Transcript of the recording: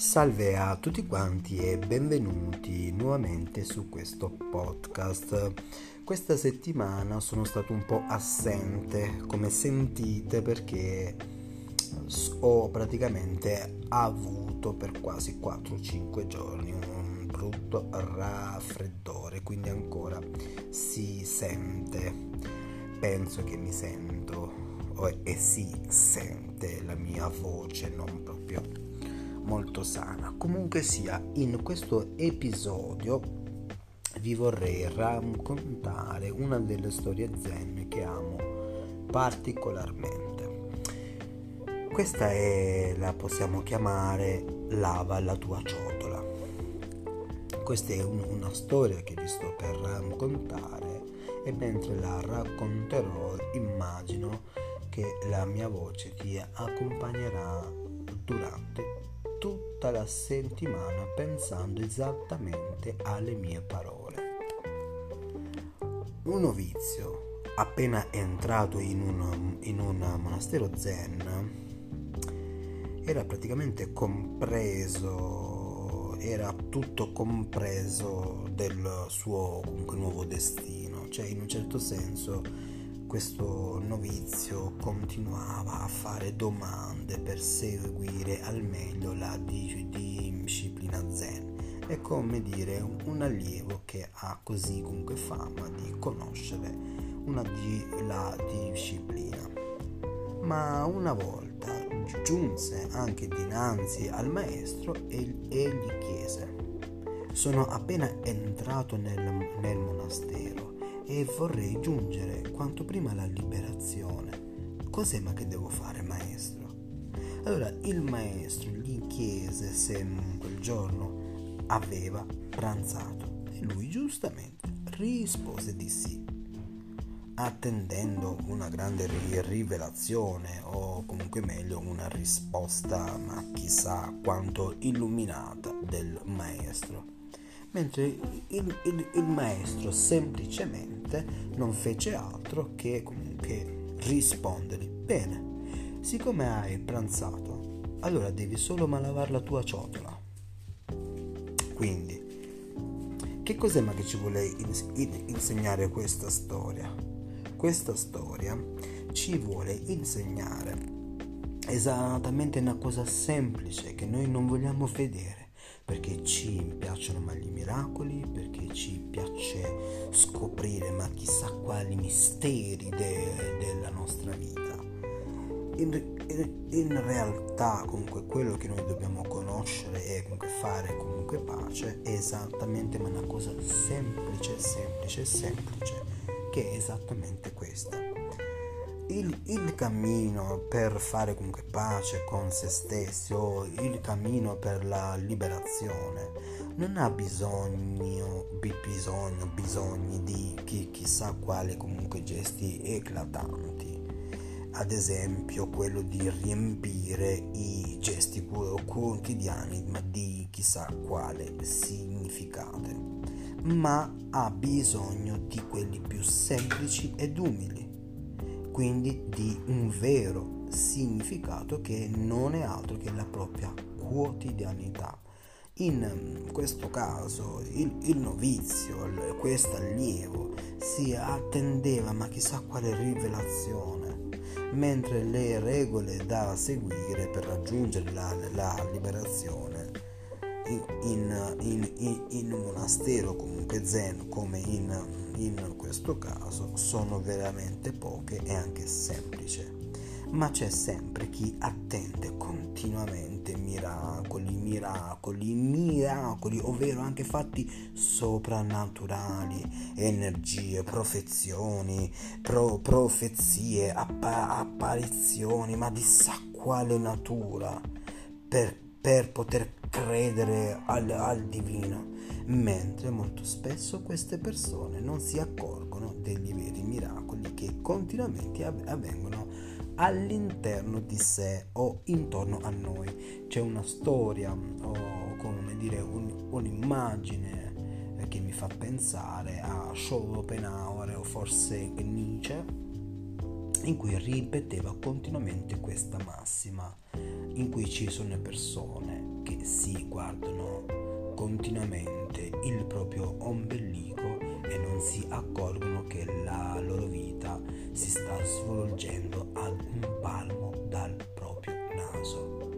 Salve a tutti quanti e benvenuti nuovamente su questo podcast. Questa settimana sono stato un po' assente, come sentite, perché ho praticamente avuto per quasi 4-5 giorni un brutto raffreddore, quindi ancora si sente. Penso che mi sento e si sente la mia voce non proprio molto sana. Comunque sia, in questo episodio vi vorrei raccontare una delle storie zen che amo particolarmente. Questa è, la possiamo chiamare lava la tua ciotola. Questa è un, una storia che vi sto per raccontare e mentre la racconterò immagino che la mia voce ti accompagnerà durante tutta la settimana pensando esattamente alle mie parole. Un novizio, appena entrato in un, in un monastero zen, era praticamente compreso, era tutto compreso del suo nuovo destino, cioè in un certo senso questo novizio continuava a fare domande per seguire al meglio la disciplina zen. È come dire un allievo che ha così comunque fama di conoscere una di, la disciplina. Ma una volta giunse anche dinanzi al maestro e, e gli chiese: Sono appena entrato nel, nel monastero e vorrei giungere quanto prima alla liberazione. Cos'è ma che devo fare, maestro? Allora il maestro gli chiese se quel giorno aveva pranzato e lui giustamente rispose di sì, attendendo una grande rivelazione o comunque meglio una risposta ma chissà quanto illuminata del maestro mentre il, il, il maestro semplicemente non fece altro che comunque rispondergli. Bene siccome hai pranzato allora devi solo malavare la tua ciotola. Quindi che cos'è ma che ci vuole in, in, insegnare questa storia? Questa storia ci vuole insegnare esattamente una cosa semplice che noi non vogliamo vedere perché ci piacciono ma gli miracoli, perché ci piace scoprire ma chissà quali misteri de- della nostra vita. In, in, in, realtà comunque quello che noi dobbiamo conoscere e comunque fare comunque pace è esattamente ma una cosa semplice, semplice, semplice, che è esattamente questa il, il, cammino per fare comunque pace con se stessi o il cammino per la liberazione non ha bisogno, bisogno, bisogni di chi, chissà quali comunque gesti eclatanti. Ad esempio quello di riempire i gesti quotidiani di chissà quale significate, ma ha bisogno di quelli più semplici ed umili quindi di un vero significato che non è altro che la propria quotidianità. In questo caso il, il novizio, questo allievo, si attendeva ma chissà quale rivelazione, mentre le regole da seguire per raggiungere la, la liberazione in, in, in, in, un monastero comunque zen come in in questo caso sono veramente poche e anche semplici. Ma c'è sempre chi attende continuamente miracoli, miracoli, miracoli, ovvero anche fatti soprannaturali, energie, profezioni, pro, profezie, appa- apparizioni, ma di sa quale natura per, per poter credere al, al divino mentre molto spesso queste persone non si accorgono degli veri miracoli che continuamente avvengono all'interno di sé o intorno a noi. C'è una storia o come dire un, un'immagine che mi fa pensare a Schopenhauer o forse Nietzsche in cui ripeteva continuamente questa massima, in cui ci sono persone che si guardano continuamente il proprio ombelico e non si accorgono che la loro vita si sta svolgendo ad un palmo dal proprio naso.